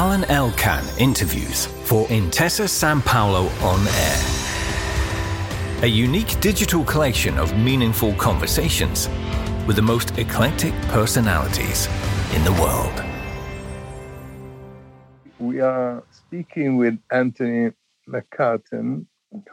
Alain Elkann interviews for Intesa San Paolo On Air. A unique digital collection of meaningful conversations with the most eclectic personalities in the world. We are speaking with Anthony McCarten,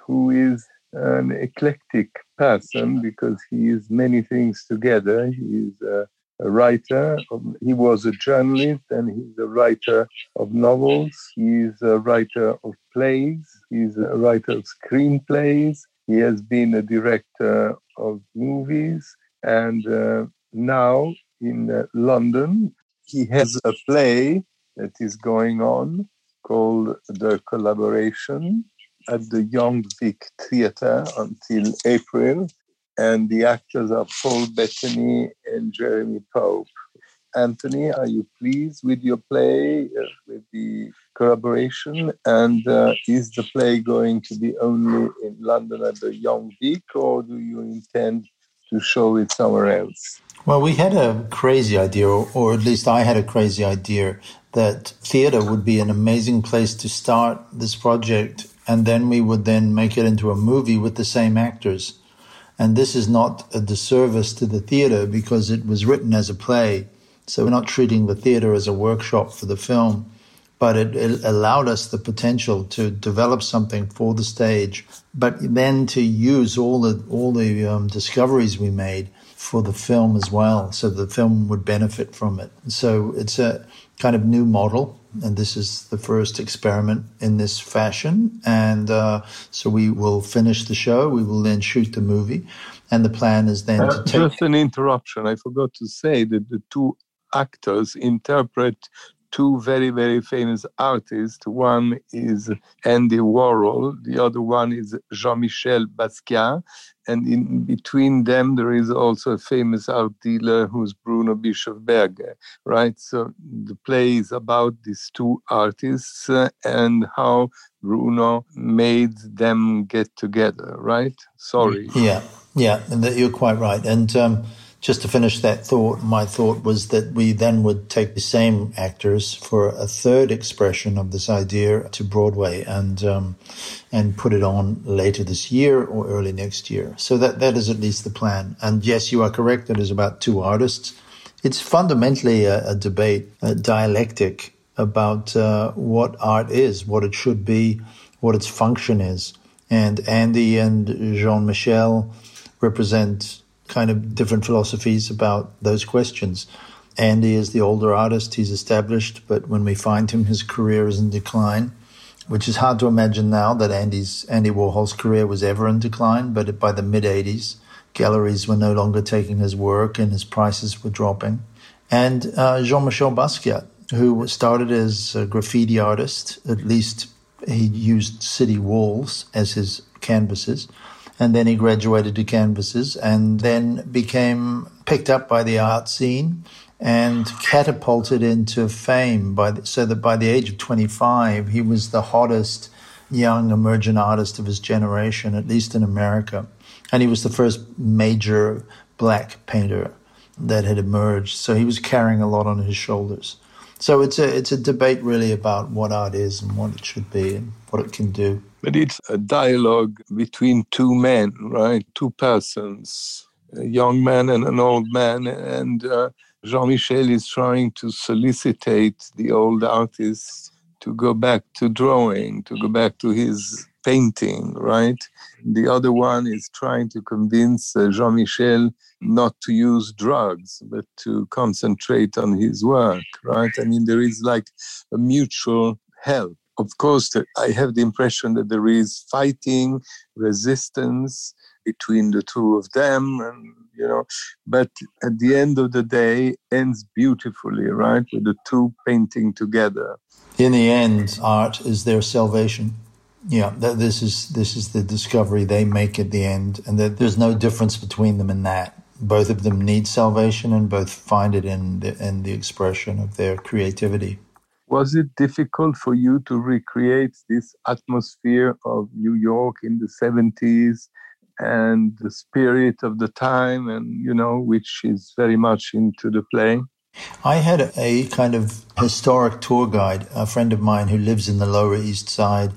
who is an eclectic person because he is many things together. He is a, a writer, he was a journalist, and he's a writer of novels. He's a writer of plays. He's a writer of screenplays. He has been a director of movies. And uh, now in uh, London, he has a play that is going on called The Collaboration at the Young Vic Theatre until April. And the actors are Paul Bettany and Jeremy Pope. Anthony, are you pleased with your play, uh, with the collaboration? And uh, is the play going to be only in London at the Young Vic, or do you intend to show it somewhere else? Well, we had a crazy idea, or at least I had a crazy idea, that theater would be an amazing place to start this project and then we would then make it into a movie with the same actors. And this is not a disservice to the theater because it was written as a play. So we're not treating the theater as a workshop for the film, but it, it allowed us the potential to develop something for the stage, but then to use all the all the um, discoveries we made for the film as well, so the film would benefit from it. So it's a kind of new model and this is the first experiment in this fashion. And uh, so we will finish the show. We will then shoot the movie, and the plan is then uh, to take. Just an interruption. I forgot to say that the two actors interpret two very, very famous artists. One is Andy Warhol, the other one is Jean Michel Basquiat. And in between them, there is also a famous art dealer who's Bruno Bischofberger, right? So the play is about these two artists uh, and how Bruno made them get together, right? Sorry. Yeah, yeah, and that you're quite right. And um, just to finish that thought, my thought was that we then would take the same actors for a third expression of this idea to Broadway and um, and put it on later this year or early next year. So that that is at least the plan. And yes, you are correct. It is about two artists. It's fundamentally a, a debate, a dialectic about uh, what art is, what it should be, what its function is. And Andy and Jean Michel represent kind of different philosophies about those questions. Andy is the older artist, he's established, but when we find him, his career is in decline, which is hard to imagine now that Andy's Andy Warhol's career was ever in decline, but by the mid 80s, galleries were no longer taking his work and his prices were dropping. And uh, Jean Michel Basquiat, who started as a graffiti artist, at least he used city walls as his canvases and then he graduated to canvases and then became picked up by the art scene and catapulted into fame by the, so that by the age of 25 he was the hottest young emergent artist of his generation at least in America. And he was the first major black painter that had emerged. So he was carrying a lot on his shoulders. So it's a it's a debate really about what art is and what it should be and what it can do but it's a dialogue between two men, right? Two persons, a young man and an old man. And uh, Jean Michel is trying to solicitate the old artist to go back to drawing, to go back to his painting, right? The other one is trying to convince uh, Jean Michel not to use drugs, but to concentrate on his work, right? I mean, there is like a mutual help of course, I have the impression that there is fighting, resistance between the two of them, and you know, but at the end of the day, ends beautifully, right, with the two painting together. In the end, art is their salvation. Yeah, this is this is the discovery they make at the end, and that there's no difference between them in that. Both of them need salvation, and both find it in the, in the expression of their creativity. Was it difficult for you to recreate this atmosphere of New York in the 70s and the spirit of the time, and you know, which is very much into the play? I had a kind of historic tour guide, a friend of mine who lives in the Lower East Side.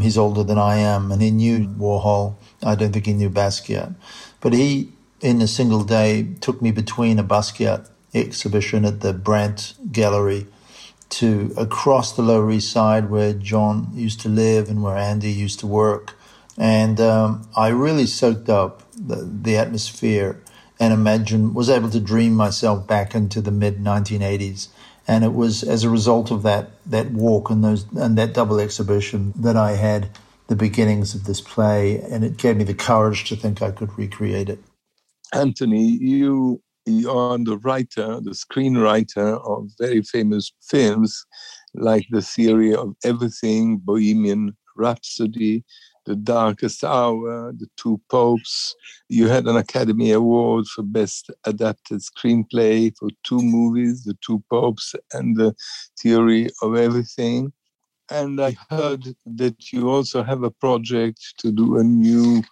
He's older than I am, and he knew Warhol. I don't think he knew Basquiat. But he, in a single day, took me between a Basquiat exhibition at the Brant Gallery to across the Lower East Side where John used to live and where Andy used to work. And um, I really soaked up the, the atmosphere and imagined, was able to dream myself back into the mid 1980s. And it was as a result of that, that walk and those, and that double exhibition that I had the beginnings of this play. And it gave me the courage to think I could recreate it. Anthony, you you are the writer, the screenwriter of very famous films like The Theory of Everything, Bohemian Rhapsody, The Darkest Hour, The Two Popes. You had an Academy Award for Best Adapted Screenplay for two movies, The Two Popes and The Theory of Everything. And I heard that you also have a project to do a new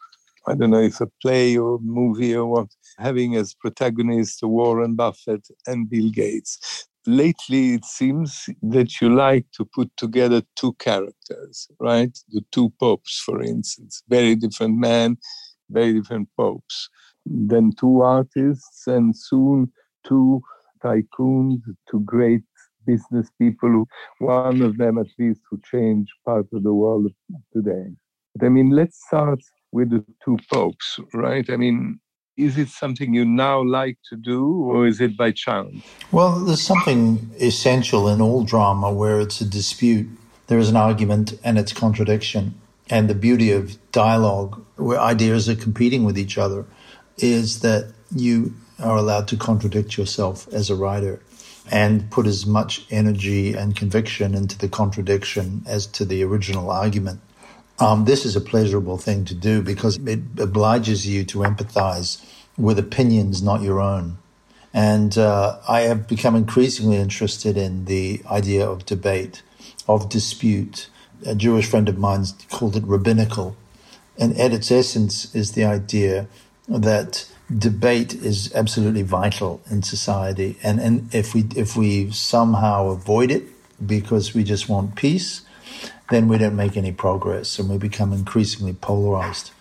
I don't know if a play or movie or what, having as protagonists Warren Buffett and Bill Gates. Lately, it seems that you like to put together two characters, right? The two popes, for instance, very different men, very different popes. Then two artists, and soon two tycoons, two great business people, one of them at least, who changed part of the world today. But I mean, let's start with the two popes, right? I mean, is it something you now like to do or is it by chance? Well, there's something essential in all drama where it's a dispute. There is an argument and it's contradiction. And the beauty of dialogue, where ideas are competing with each other, is that you are allowed to contradict yourself as a writer and put as much energy and conviction into the contradiction as to the original argument. Um, this is a pleasurable thing to do because it obliges you to empathize with opinions not your own. And uh, I have become increasingly interested in the idea of debate, of dispute. A Jewish friend of mine called it rabbinical. And at its essence is the idea that debate is absolutely vital in society. And, and if we if we somehow avoid it because we just want peace, then we don't make any progress and we become increasingly polarized.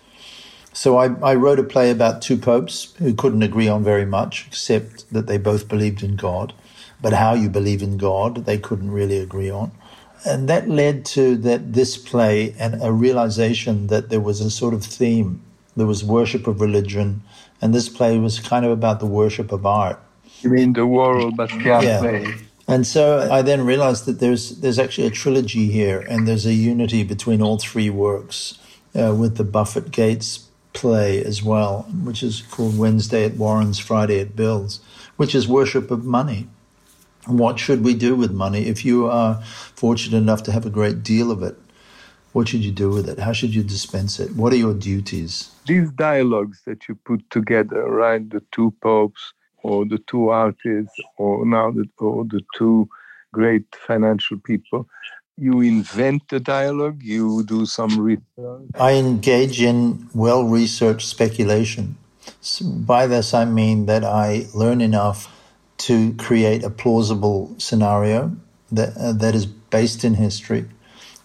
So I, I, wrote a play about two popes who couldn't agree on very much, except that they both believed in God. But how you believe in God, they couldn't really agree on. And that led to that this play and a realization that there was a sort of theme. There was worship of religion, and this play was kind of about the worship of art. You mean the Warhol Basquiat yeah. play? And so I then realized that there's there's actually a trilogy here, and there's a unity between all three works, uh, with the Buffett Gates play as well, which is called Wednesday at Warren's, Friday at Bill's, which is worship of money. What should we do with money if you are fortunate enough to have a great deal of it? What should you do with it? How should you dispense it? What are your duties? These dialogues that you put together, right? The two popes, or the two artists or now the, or the two great financial people you invent the dialogue you do some research i engage in well researched speculation by this i mean that i learn enough to create a plausible scenario that uh, that is based in history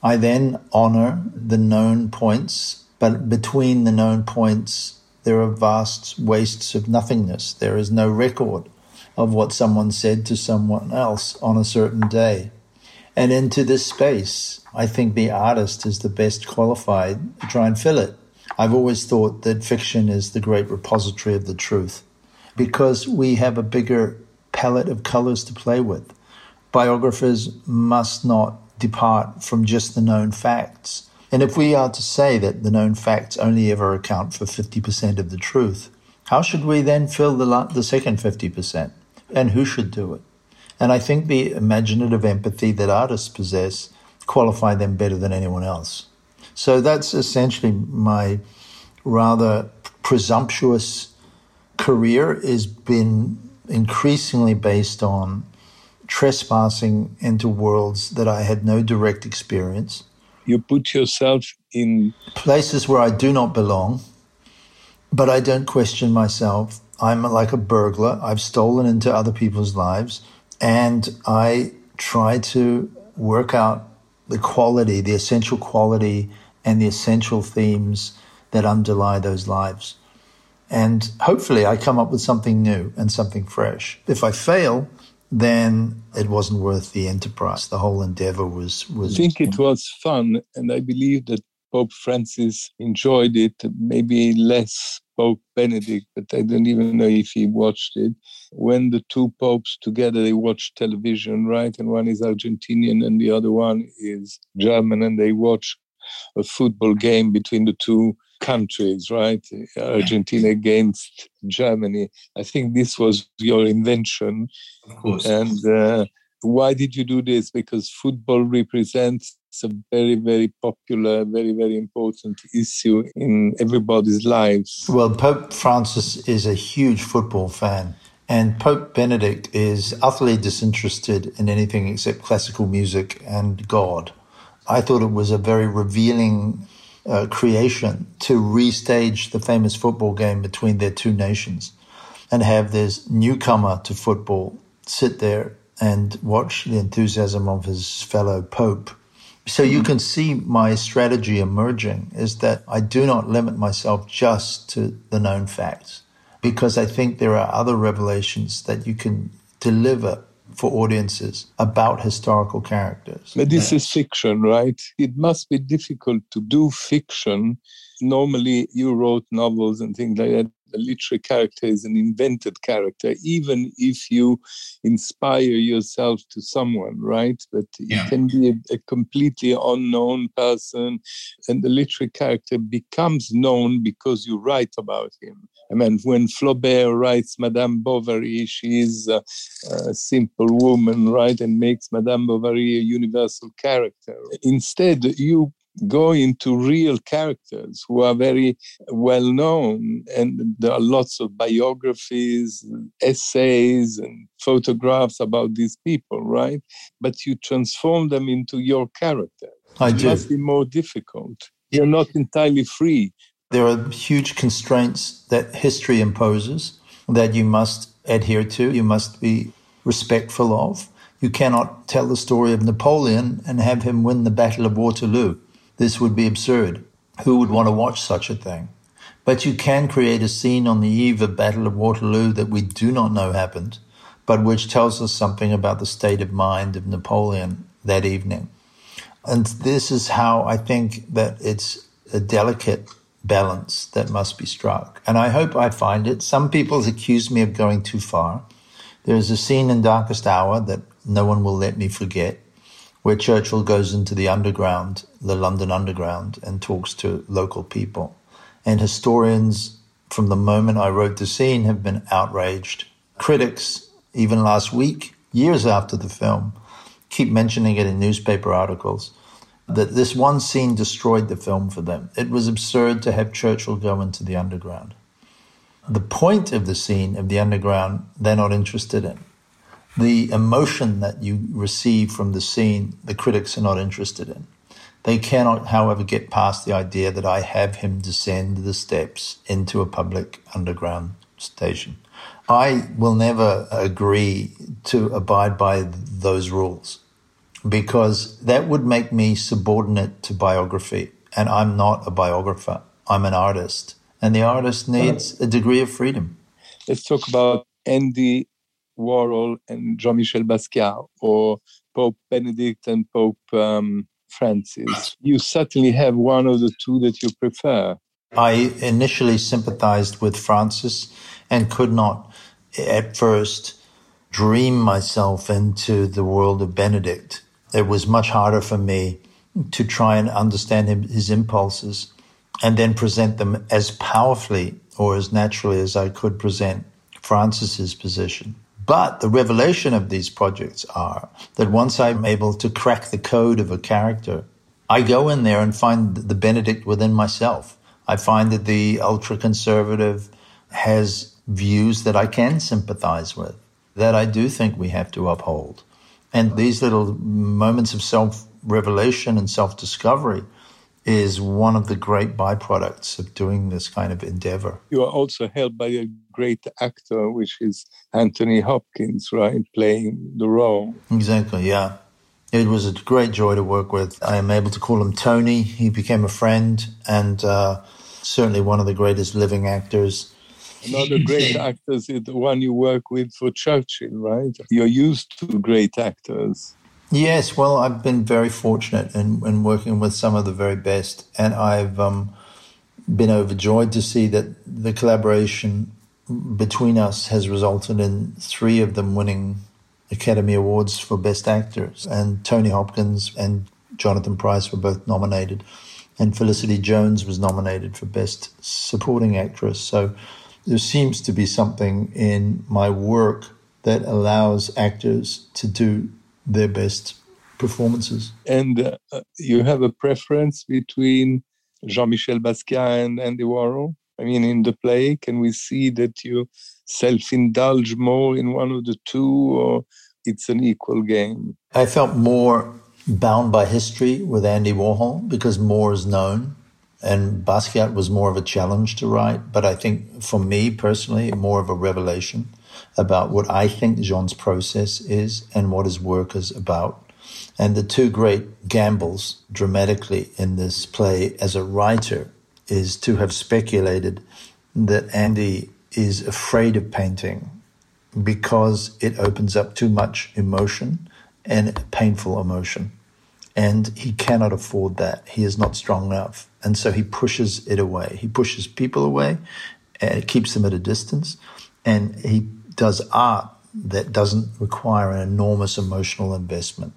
i then honor the known points but between the known points there are vast wastes of nothingness. There is no record of what someone said to someone else on a certain day. And into this space, I think the artist is the best qualified to try and fill it. I've always thought that fiction is the great repository of the truth because we have a bigger palette of colors to play with. Biographers must not depart from just the known facts and if we are to say that the known facts only ever account for 50% of the truth, how should we then fill the, the second 50%? And who should do it? And I think the imaginative empathy that artists possess qualify them better than anyone else. So that's essentially my rather presumptuous career has been increasingly based on trespassing into worlds that I had no direct experience you put yourself in places where I do not belong, but I don't question myself. I'm like a burglar. I've stolen into other people's lives. And I try to work out the quality, the essential quality, and the essential themes that underlie those lives. And hopefully, I come up with something new and something fresh. If I fail, then it wasn't worth the enterprise. The whole endeavor was was. I think it was fun, and I believe that Pope Francis enjoyed it. Maybe less Pope Benedict, but I don't even know if he watched it. When the two popes together, they watch television, right? And one is Argentinian and the other one is German, and they watch a football game between the two countries, right? Argentina against Germany. I think this was your invention. Of course. And uh, why did you do this? Because football represents a very, very popular, very, very important issue in everybody's lives. Well, Pope Francis is a huge football fan. And Pope Benedict is utterly disinterested in anything except classical music and God. I thought it was a very revealing uh, creation to restage the famous football game between their two nations and have this newcomer to football sit there and watch the enthusiasm of his fellow pope. So you can see my strategy emerging is that I do not limit myself just to the known facts because I think there are other revelations that you can deliver for audiences about historical characters. But this is fiction, right? It must be difficult to do fiction. Normally, you wrote novels and things like that. A literary character is an invented character, even if you inspire yourself to someone, right? But yeah. it can be a, a, completely unknown person, and the literary character becomes known because you write about him. I mean, when Flaubert writes Madame Bovary, she is a, a simple woman, right, and makes Madame Bovary a universal character. Instead, you go into real characters who are very well known and there are lots of biographies essays and photographs about these people right? But you transform them into your character. I it do. must be more difficult. You're not entirely free. There are huge constraints that history imposes that you must adhere to you must be respectful of. You cannot tell the story of Napoleon and have him win the Battle of Waterloo. This would be absurd. Who would want to watch such a thing? But you can create a scene on the eve of Battle of Waterloo that we do not know happened, but which tells us something about the state of mind of Napoleon that evening. And this is how I think that it's a delicate balance that must be struck. And I hope I find it. Some people accuse me of going too far. There's a scene in Darkest Hour that no one will let me forget where Churchill goes into the underground, the London Underground, and talks to local people. And historians, from the moment I wrote the scene, have been outraged. Critics, even last week, years after the film, keep mentioning it in newspaper articles that this one scene destroyed the film for them. It was absurd to have Churchill go into the underground. The point of the scene of the underground, they're not interested in the emotion that you receive from the scene, the critics are not interested in. They cannot, however, get past the idea that I have him descend the steps into a public underground station. I will never agree to abide by those rules because that would make me subordinate to biography. And I'm not a biographer, I'm an artist. And the artist needs a degree of freedom. Let's talk about Andy Warhol and Jean Michel Basquiat, or Pope Benedict and Pope um, Francis. You certainly have one of the two that you prefer. I initially sympathized with Francis and could not at first dream myself into the world of Benedict. It was much harder for me to try and understand him, his impulses and then present them as powerfully or as naturally as I could present Francis's position. But the revelation of these projects are that once I'm able to crack the code of a character, I go in there and find the Benedict within myself. I find that the ultra conservative has views that I can sympathize with, that I do think we have to uphold. And these little moments of self revelation and self discovery is one of the great byproducts of doing this kind of endeavor. You are also helped by a great actor, which is Anthony Hopkins, right, playing the role. Exactly, yeah. It was a great joy to work with. I am able to call him Tony. He became a friend and uh, certainly one of the greatest living actors. Another great actor is the one you work with for Churchill, right? You're used to great actors. Yes, well, I've been very fortunate in, in working with some of the very best, and I've um, been overjoyed to see that the collaboration between us has resulted in three of them winning Academy Awards for Best Actors, and Tony Hopkins and Jonathan Pryce were both nominated, and Felicity Jones was nominated for Best Supporting Actress. So there seems to be something in my work that allows actors to do their best performances. And uh, you have a preference between Jean Michel Basquiat and Andy Warhol? I mean, in the play, can we see that you self indulge more in one of the two, or it's an equal game? I felt more bound by history with Andy Warhol because more is known. And Basquiat was more of a challenge to write, but I think for me personally, more of a revelation about what I think Jean's process is and what his work is about. And the two great gambles dramatically in this play as a writer is to have speculated that Andy is afraid of painting because it opens up too much emotion and painful emotion. And he cannot afford that. He is not strong enough. And so he pushes it away. He pushes people away and keeps them at a distance. And he does art that doesn't require an enormous emotional investment.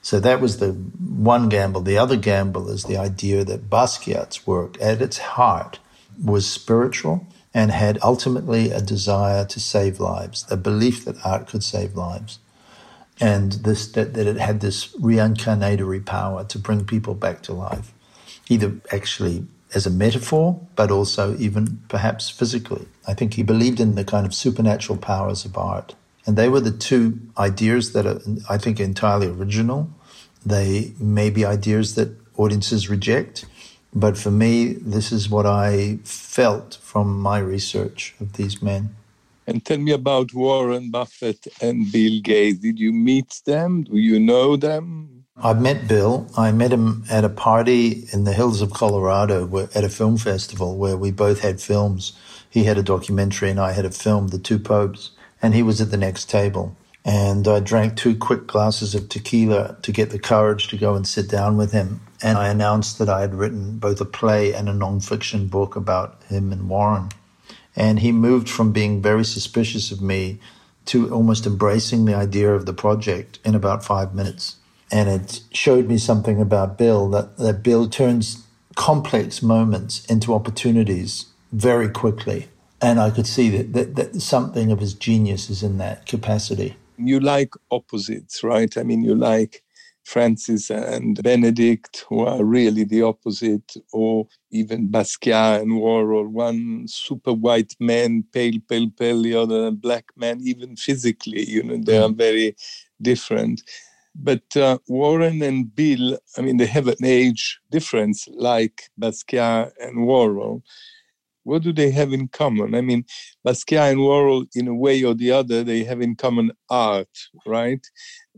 So that was the one gamble. The other gamble is the idea that Basquiat's work at its heart was spiritual and had ultimately a desire to save lives, a belief that art could save lives. And this, that, that it had this reincarnatory power to bring people back to life, either actually as a metaphor, but also even perhaps physically. I think he believed in the kind of supernatural powers of art. And they were the two ideas that are, I think, entirely original. They may be ideas that audiences reject, but for me, this is what I felt from my research of these men. And tell me about Warren Buffett and Bill Gates. Did you meet them? Do you know them? I've met Bill. I met him at a party in the hills of Colorado where, at a film festival where we both had films. He had a documentary and I had a film, The Two Popes, and he was at the next table. And I drank two quick glasses of tequila to get the courage to go and sit down with him. And I announced that I had written both a play and a nonfiction book about him and Warren. And he moved from being very suspicious of me to almost embracing the idea of the project in about five minutes and it showed me something about Bill that, that Bill turns complex moments into opportunities very quickly. And I could see that, that, that something of his genius is in that capacity. You like opposites, right? I mean, you like Francis and Benedict, who are really the opposite, or even Basquiat and Warhol, one super white man, pale, pale, pale, the other black man, even physically, you know, they are mm. very different. But uh, Warren and Bill, I mean, they have an age difference like Basquiat and Warhol. What do they have in common? I mean, Basquiat and Warhol, in a way or the other, they have in common art, right?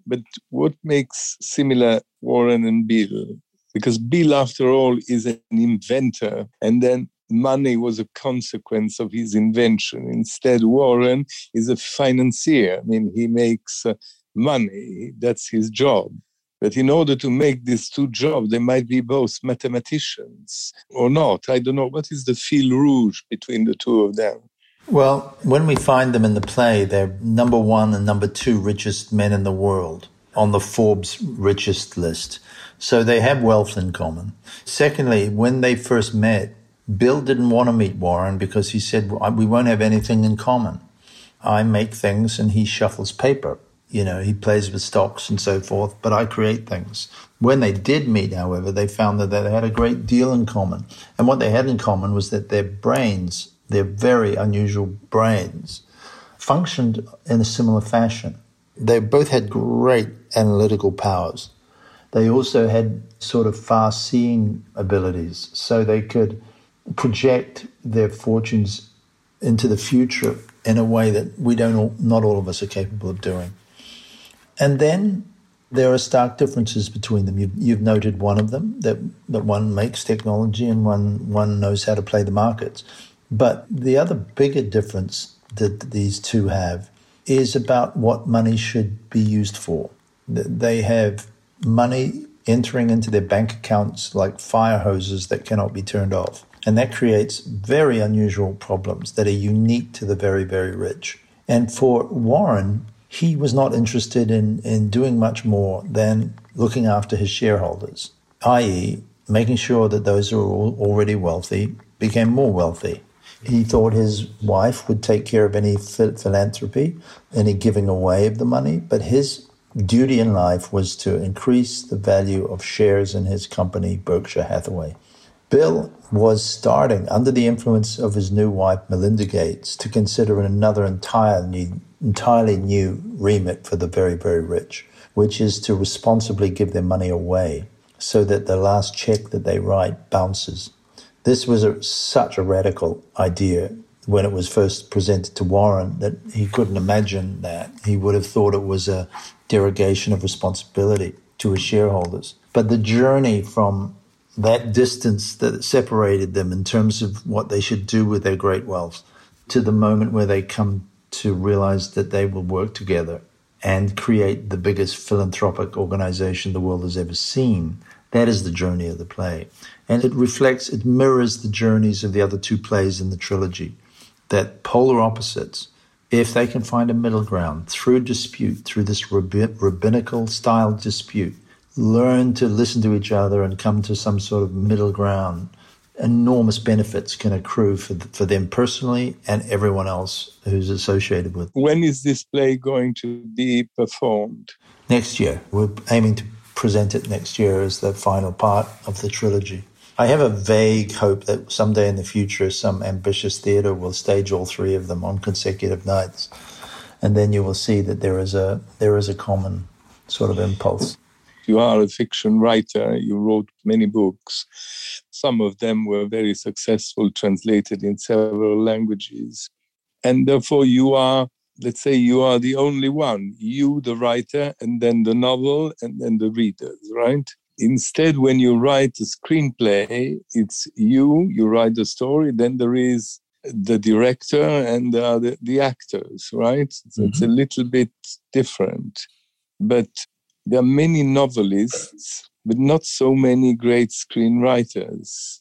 But what makes similar Warren and Bill? Because Bill, after all, is an inventor, and then money was a consequence of his invention. Instead, Warren is a financier. I mean, he makes uh, money. That's his job. But in order to make these two jobs, they might be both mathematicians or not. I don't know. What is the fil rouge between the two of them? Well, when we find them in the play, they're number one and number two richest men in the world on the Forbes richest list. So they have wealth in common. Secondly, when they first met, Bill didn't want to meet Warren because he said, We won't have anything in common. I make things and he shuffles paper. You know, he plays with stocks and so forth, but I create things. When they did meet, however, they found that they had a great deal in common. And what they had in common was that their brains, their very unusual brains, functioned in a similar fashion. They both had great analytical powers. They also had sort of far seeing abilities, so they could project their fortunes into the future in a way that we don't all, not all of us are capable of doing. And then there are stark differences between them. You've, you've, noted one of them that that one makes technology and one one knows how to play the markets. But the other bigger difference that these two have is about what money should be used for. They have money entering into their bank accounts like fire hoses that cannot be turned off. And that creates very unusual problems that are unique to the very, very rich. And for Warren, he was not interested in, in doing much more than looking after his shareholders, i.e., making sure that those who are already wealthy became more wealthy. He thought his wife would take care of any philanthropy, any giving away of the money, but his duty in life was to increase the value of shares in his company, Berkshire Hathaway. Bill was starting, under the influence of his new wife, Melinda Gates, to consider another entire new, entirely new remit for the very, very rich, which is to responsibly give their money away so that the last check that they write bounces. This was a, such a radical idea when it was first presented to Warren that he couldn't imagine that. He would have thought it was a derogation of responsibility to his shareholders. But the journey from that distance that separated them in terms of what they should do with their great wealth to the moment where they come to realize that they will work together and create the biggest philanthropic organization the world has ever seen. That is the journey of the play. And it reflects, it mirrors the journeys of the other two plays in the trilogy. That polar opposites, if they can find a middle ground through dispute, through this rabbinical style dispute, learn to listen to each other and come to some sort of middle ground, enormous benefits can accrue for, for them personally and everyone else who's associated with. When is this play going to be performed? Next year. We're aiming to present it next year as the final part of the trilogy. I have a vague hope that someday in the future, some ambitious theatre will stage all three of them on consecutive nights, and then you will see that there is a there is a common sort of impulse. You are a fiction writer. You wrote many books. Some of them were very successful, translated in several languages. And therefore, you are, let's say, you are the only one. You, the writer, and then the novel, and then the readers, right? Instead, when you write a screenplay, it's you, you write the story, then there is the director and uh, the, the actors, right? So mm-hmm. it's a little bit different. But there are many novelists, but not so many great screenwriters.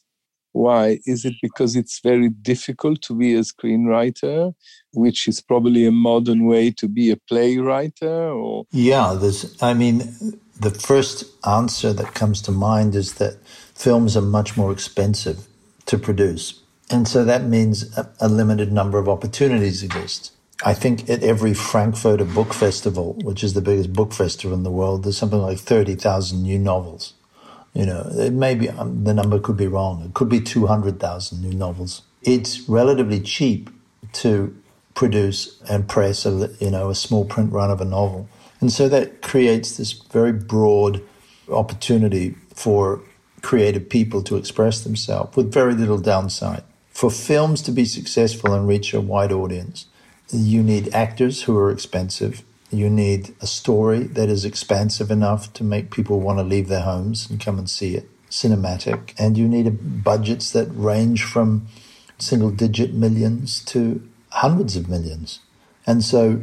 Why? Is it because it's very difficult to be a screenwriter, which is probably a modern way to be a playwright? Or yeah, there's. I mean, the first answer that comes to mind is that films are much more expensive to produce, and so that means a, a limited number of opportunities exist. I think at every Frankfurter Book Festival, which is the biggest book festival in the world, there's something like 30,000 new novels. You know, it may be, um, the number could be wrong. It could be 200,000 new novels. It's relatively cheap to produce and press a, you know, a small print run of a novel. And so that creates this very broad opportunity for creative people to express themselves with very little downside. For films to be successful and reach a wide audience, you need actors who are expensive. You need a story that is expansive enough to make people want to leave their homes and come and see it, cinematic. And you need budgets that range from single digit millions to hundreds of millions. And so,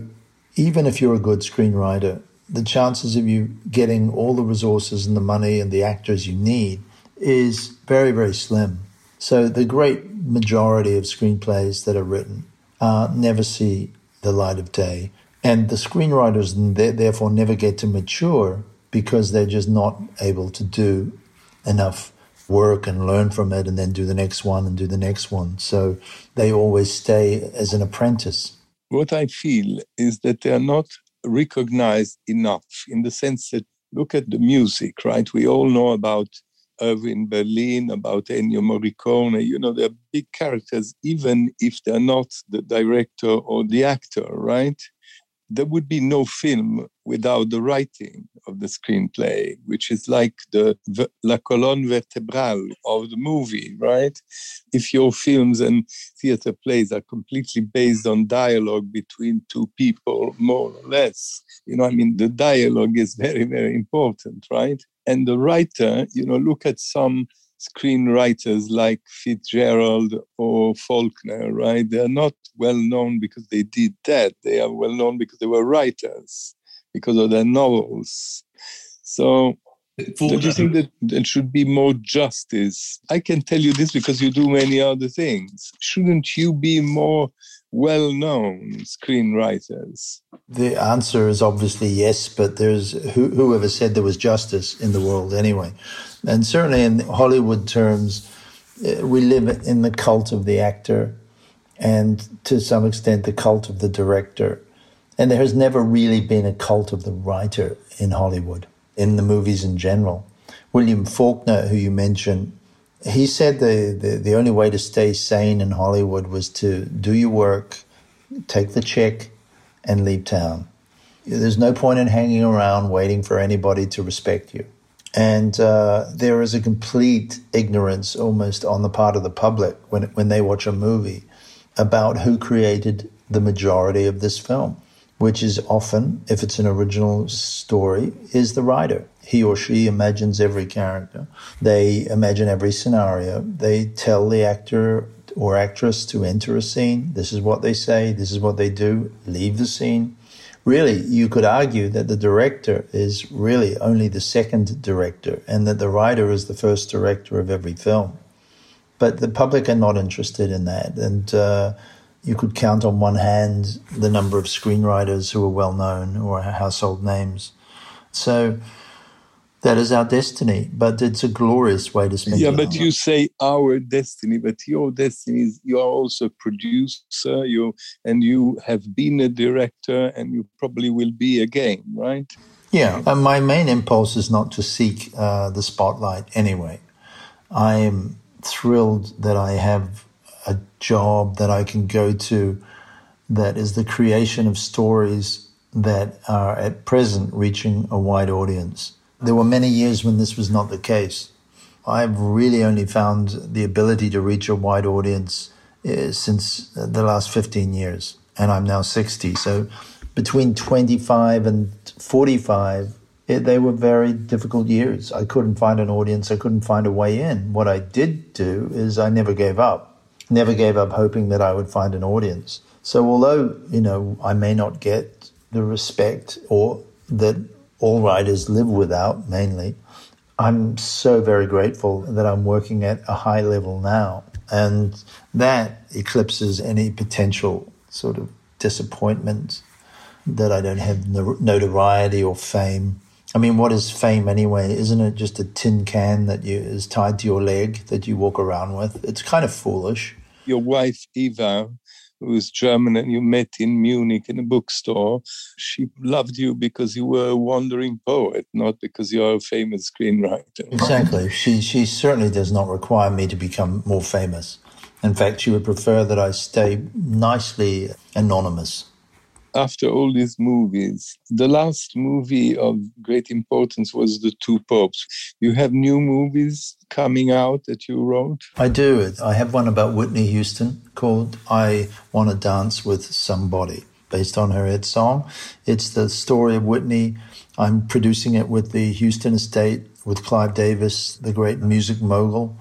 even if you're a good screenwriter, the chances of you getting all the resources and the money and the actors you need is very, very slim. So, the great majority of screenplays that are written uh, never see the light of day. And the screenwriters therefore never get to mature because they're just not able to do enough work and learn from it and then do the next one and do the next one. So they always stay as an apprentice. What I feel is that they are not recognized enough in the sense that look at the music, right? We all know about Irving Berlin, about Ennio Morricone. You know, they're big characters, even if they're not the director or the actor, right? There would be no film without the writing, of the screenplay, which is like the la colonne vertebrale of the movie, right? If your films and theater plays are completely based on dialogue between two people, more or less, you know, I mean, the dialogue is very, very important, right? And the writer, you know, look at some screenwriters like Fitzgerald or Faulkner, right? They are not well known because they did that. They are well known because they were writers, because of their novels. So do you think that there should be more justice? I can tell you this because you do many other things. Shouldn't you be more well known screenwriters? The answer is obviously yes, but there's who, whoever said there was justice in the world anyway. And certainly in Hollywood terms, eh, we live in the cult of the actor and to some extent the cult of the director. And there has never really been a cult of the writer in Hollywood, in the movies in general. William Faulkner, who you mentioned, he said the, the, the only way to stay sane in Hollywood was to do your work, take the check, and leave town. There's no point in hanging around waiting for anybody to respect you. And uh, there is a complete ignorance almost on the part of the public when, when they watch a movie about who created the majority of this film, which is often, if it's an original story, is the writer. He or she imagines every character. They imagine every scenario. They tell the actor or actress to enter a scene. This is what they say. This is what they do. Leave the scene really, you could argue that the director is really only the second director and that the writer is the first director of every film. But the public are not interested in that. And uh, you could count on one hand the number of screenwriters who are well known or household names. So, that is our destiny. But it's a glorious way to spend. Yeah, but you say our destiny, but your destiny is you are also a producer. You and you have been a director, and you probably will be again, right? Yeah, and my main impulse is not to seek uh, the spotlight anyway. I am thrilled that I have job that I can go to that is the creation of stories that are at present reaching a wide audience. There were many years when this was not the case. I've really only found the ability to reach a wide audience uh, since the last 15 years, and I'm now 60. So between 25 and 45, it, they were very difficult years. I couldn't find an audience, I couldn't find a way in. What I did do is I never gave up, never gave up hoping that I would find an audience. So although, you know, I may not get the respect or that all writers live without mainly. I'm so very grateful that I'm working at a high level now. And that eclipses any potential sort of disappointment that I don't have notoriety or fame. I mean, what is fame anyway? Isn't it just a tin can that you is tied to your leg that you walk around with? It's kind of foolish. Your wife Eva who's German and you met in Munich in a bookstore, she loved you because you were a wandering poet, not because you're a famous screenwriter. Exactly. She, she certainly does not require me to become more famous. In fact, she would prefer that I stay nicely anonymous after all these movies, the last movie of great importance was The Two Popes. You have new movies coming out that you wrote? I do. I have one about Whitney Houston called I Want to Dance with Somebody, based on her hit song. It's the story of Whitney. I'm producing it with the Houston estate, with Clive Davis, the great music mogul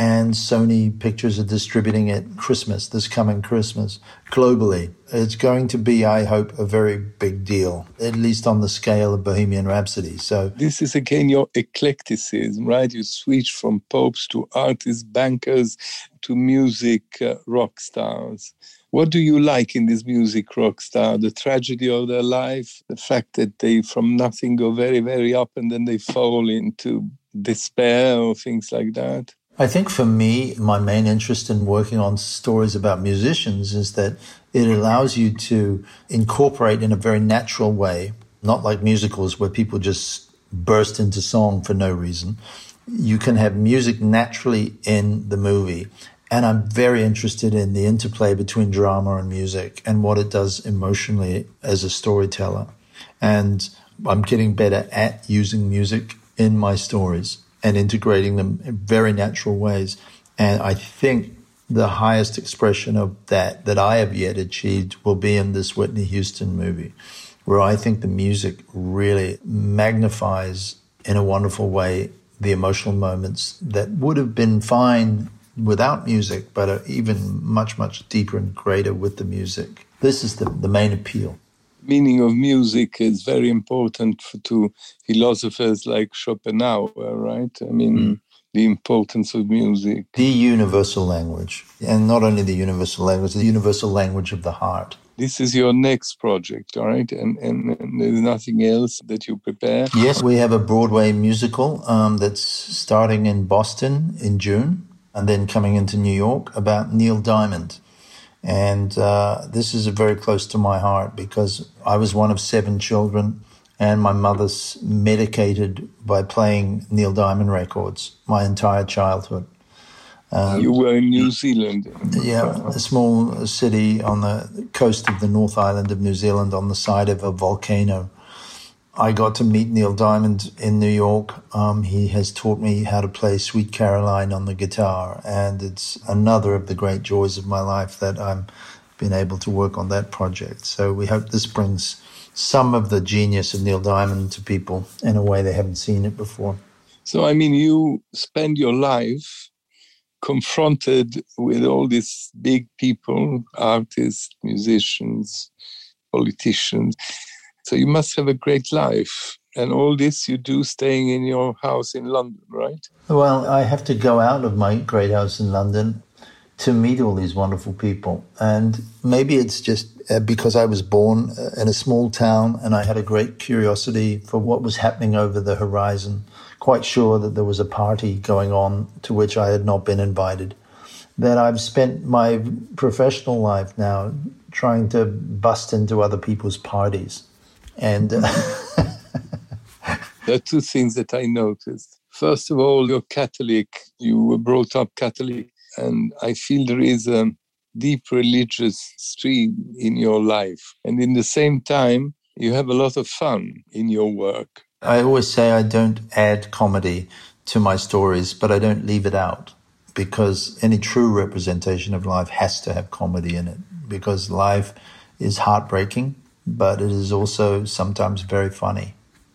and Sony Pictures are distributing it Christmas, this coming Christmas, globally. It's going to be, I hope, a very big deal, at least on the scale of Bohemian Rhapsody. So this is again your eclecticism, right? You switch from popes to artists, bankers, to music uh, rock stars. What do you like in this music rock star? The tragedy of their life, the fact that they from nothing go very, very up and then they fall into despair or things like that? I think for me, my main interest in working on stories about musicians is that it allows you to incorporate in a very natural way, not like musicals where people just burst into song for no reason. You can have music naturally in the movie. And I'm very interested in the interplay between drama and music and what it does emotionally as a storyteller. And I'm getting better at using music in my stories and integrating them in very natural ways. And I think the highest expression of that that I have yet achieved will be in this Whitney Houston movie, where I think the music really magnifies in a wonderful way the emotional moments that would have been fine without music, but even much, much deeper and greater with the music. This is the, the main appeal. Meaning of music is very important for, to philosophers like Schopenhauer, right? I mean, mm. the importance of music. The universal language. And not only the universal language, the universal language of the heart. This is your next project, all right? And, and, and there's nothing else that you prepare? Yes, we have a Broadway musical um, that's starting in Boston in June and then coming into New York about Neil Diamond. And uh, this is very close to my heart because I was one of seven children, and my mother's medicated by playing Neil Diamond records my entire childhood. Um, you were in New Zealand. Yeah, a small city on the coast of the North Island of New Zealand on the side of a volcano. I got to meet Neil Diamond in New York. Um, he has taught me how to play Sweet Caroline on the guitar, and it's another of the great joys of my life that I've been able to work on that project. So we hope this brings some of the genius of Neil Diamond to people in a way they haven't seen it before. So, I mean, you spend your life confronted with all these big people, artists, musicians, politicians so you must have a great life. And all this you do staying in your house in London, right? Well, I have to go out of my great house in London to meet all these wonderful people. And maybe it's just uh, because I was born uh, in a small town and I had a great curiosity for what was happening over the horizon, quite sure that there was a party going on to which I had not been invited. That I've spent my professional life now trying to bust into other people's parties and uh, there are two things that I noticed. First of all, you're Catholic, you were brought up Catholic, and I feel there is a deep religious stream in your life. And in the same time, you have a lot of fun in your work. I always say I don't add comedy to my stories, but I don't leave it out because any true representation of life has to have comedy in it because life is heartbreaking but it is also sometimes very funny.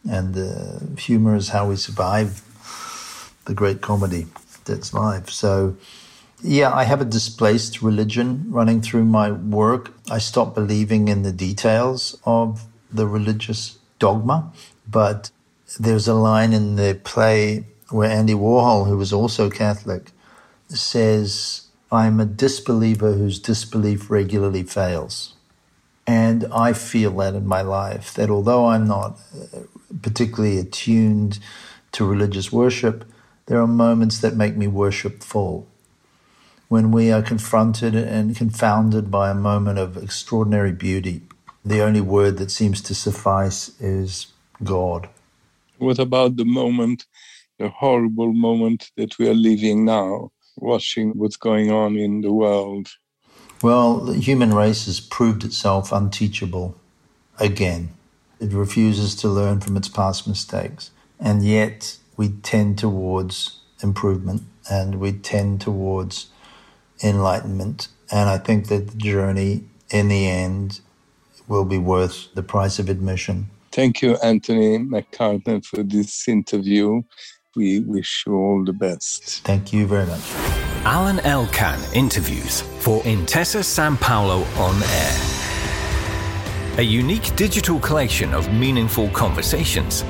And uh, humor is how we survive the great comedy that's life. So, yeah, I have a displaced religion running through my work. I stopped believing in the details of the religious dogma, but there's a line in the play where Andy Warhol, who was also Catholic, says, I'm a disbeliever whose disbelief regularly fails. And I feel that in my life, that although I'm not uh, particularly attuned to religious worship, there are moments that make me worshipful. When we are confronted and confounded by a moment of extraordinary beauty, the only word that seems to suffice is God. What about the moment, the horrible moment that we are living now, watching what's going on in the world? Well, the human race has proved itself unteachable again. It refuses to learn from its past mistakes. And yet we tend towards improvement and we tend towards enlightenment. And I think that the journey in the end will be worth the price of admission. Thank you, Anthony McCarten, for this interview. We wish you all the best. Thank you very much. Alain Elkann interviews for Intesa Sanpaolo On Air. A unique digital collection of meaningful conversations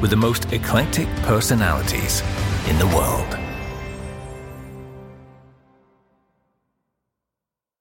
with the most eclectic personalities in the world.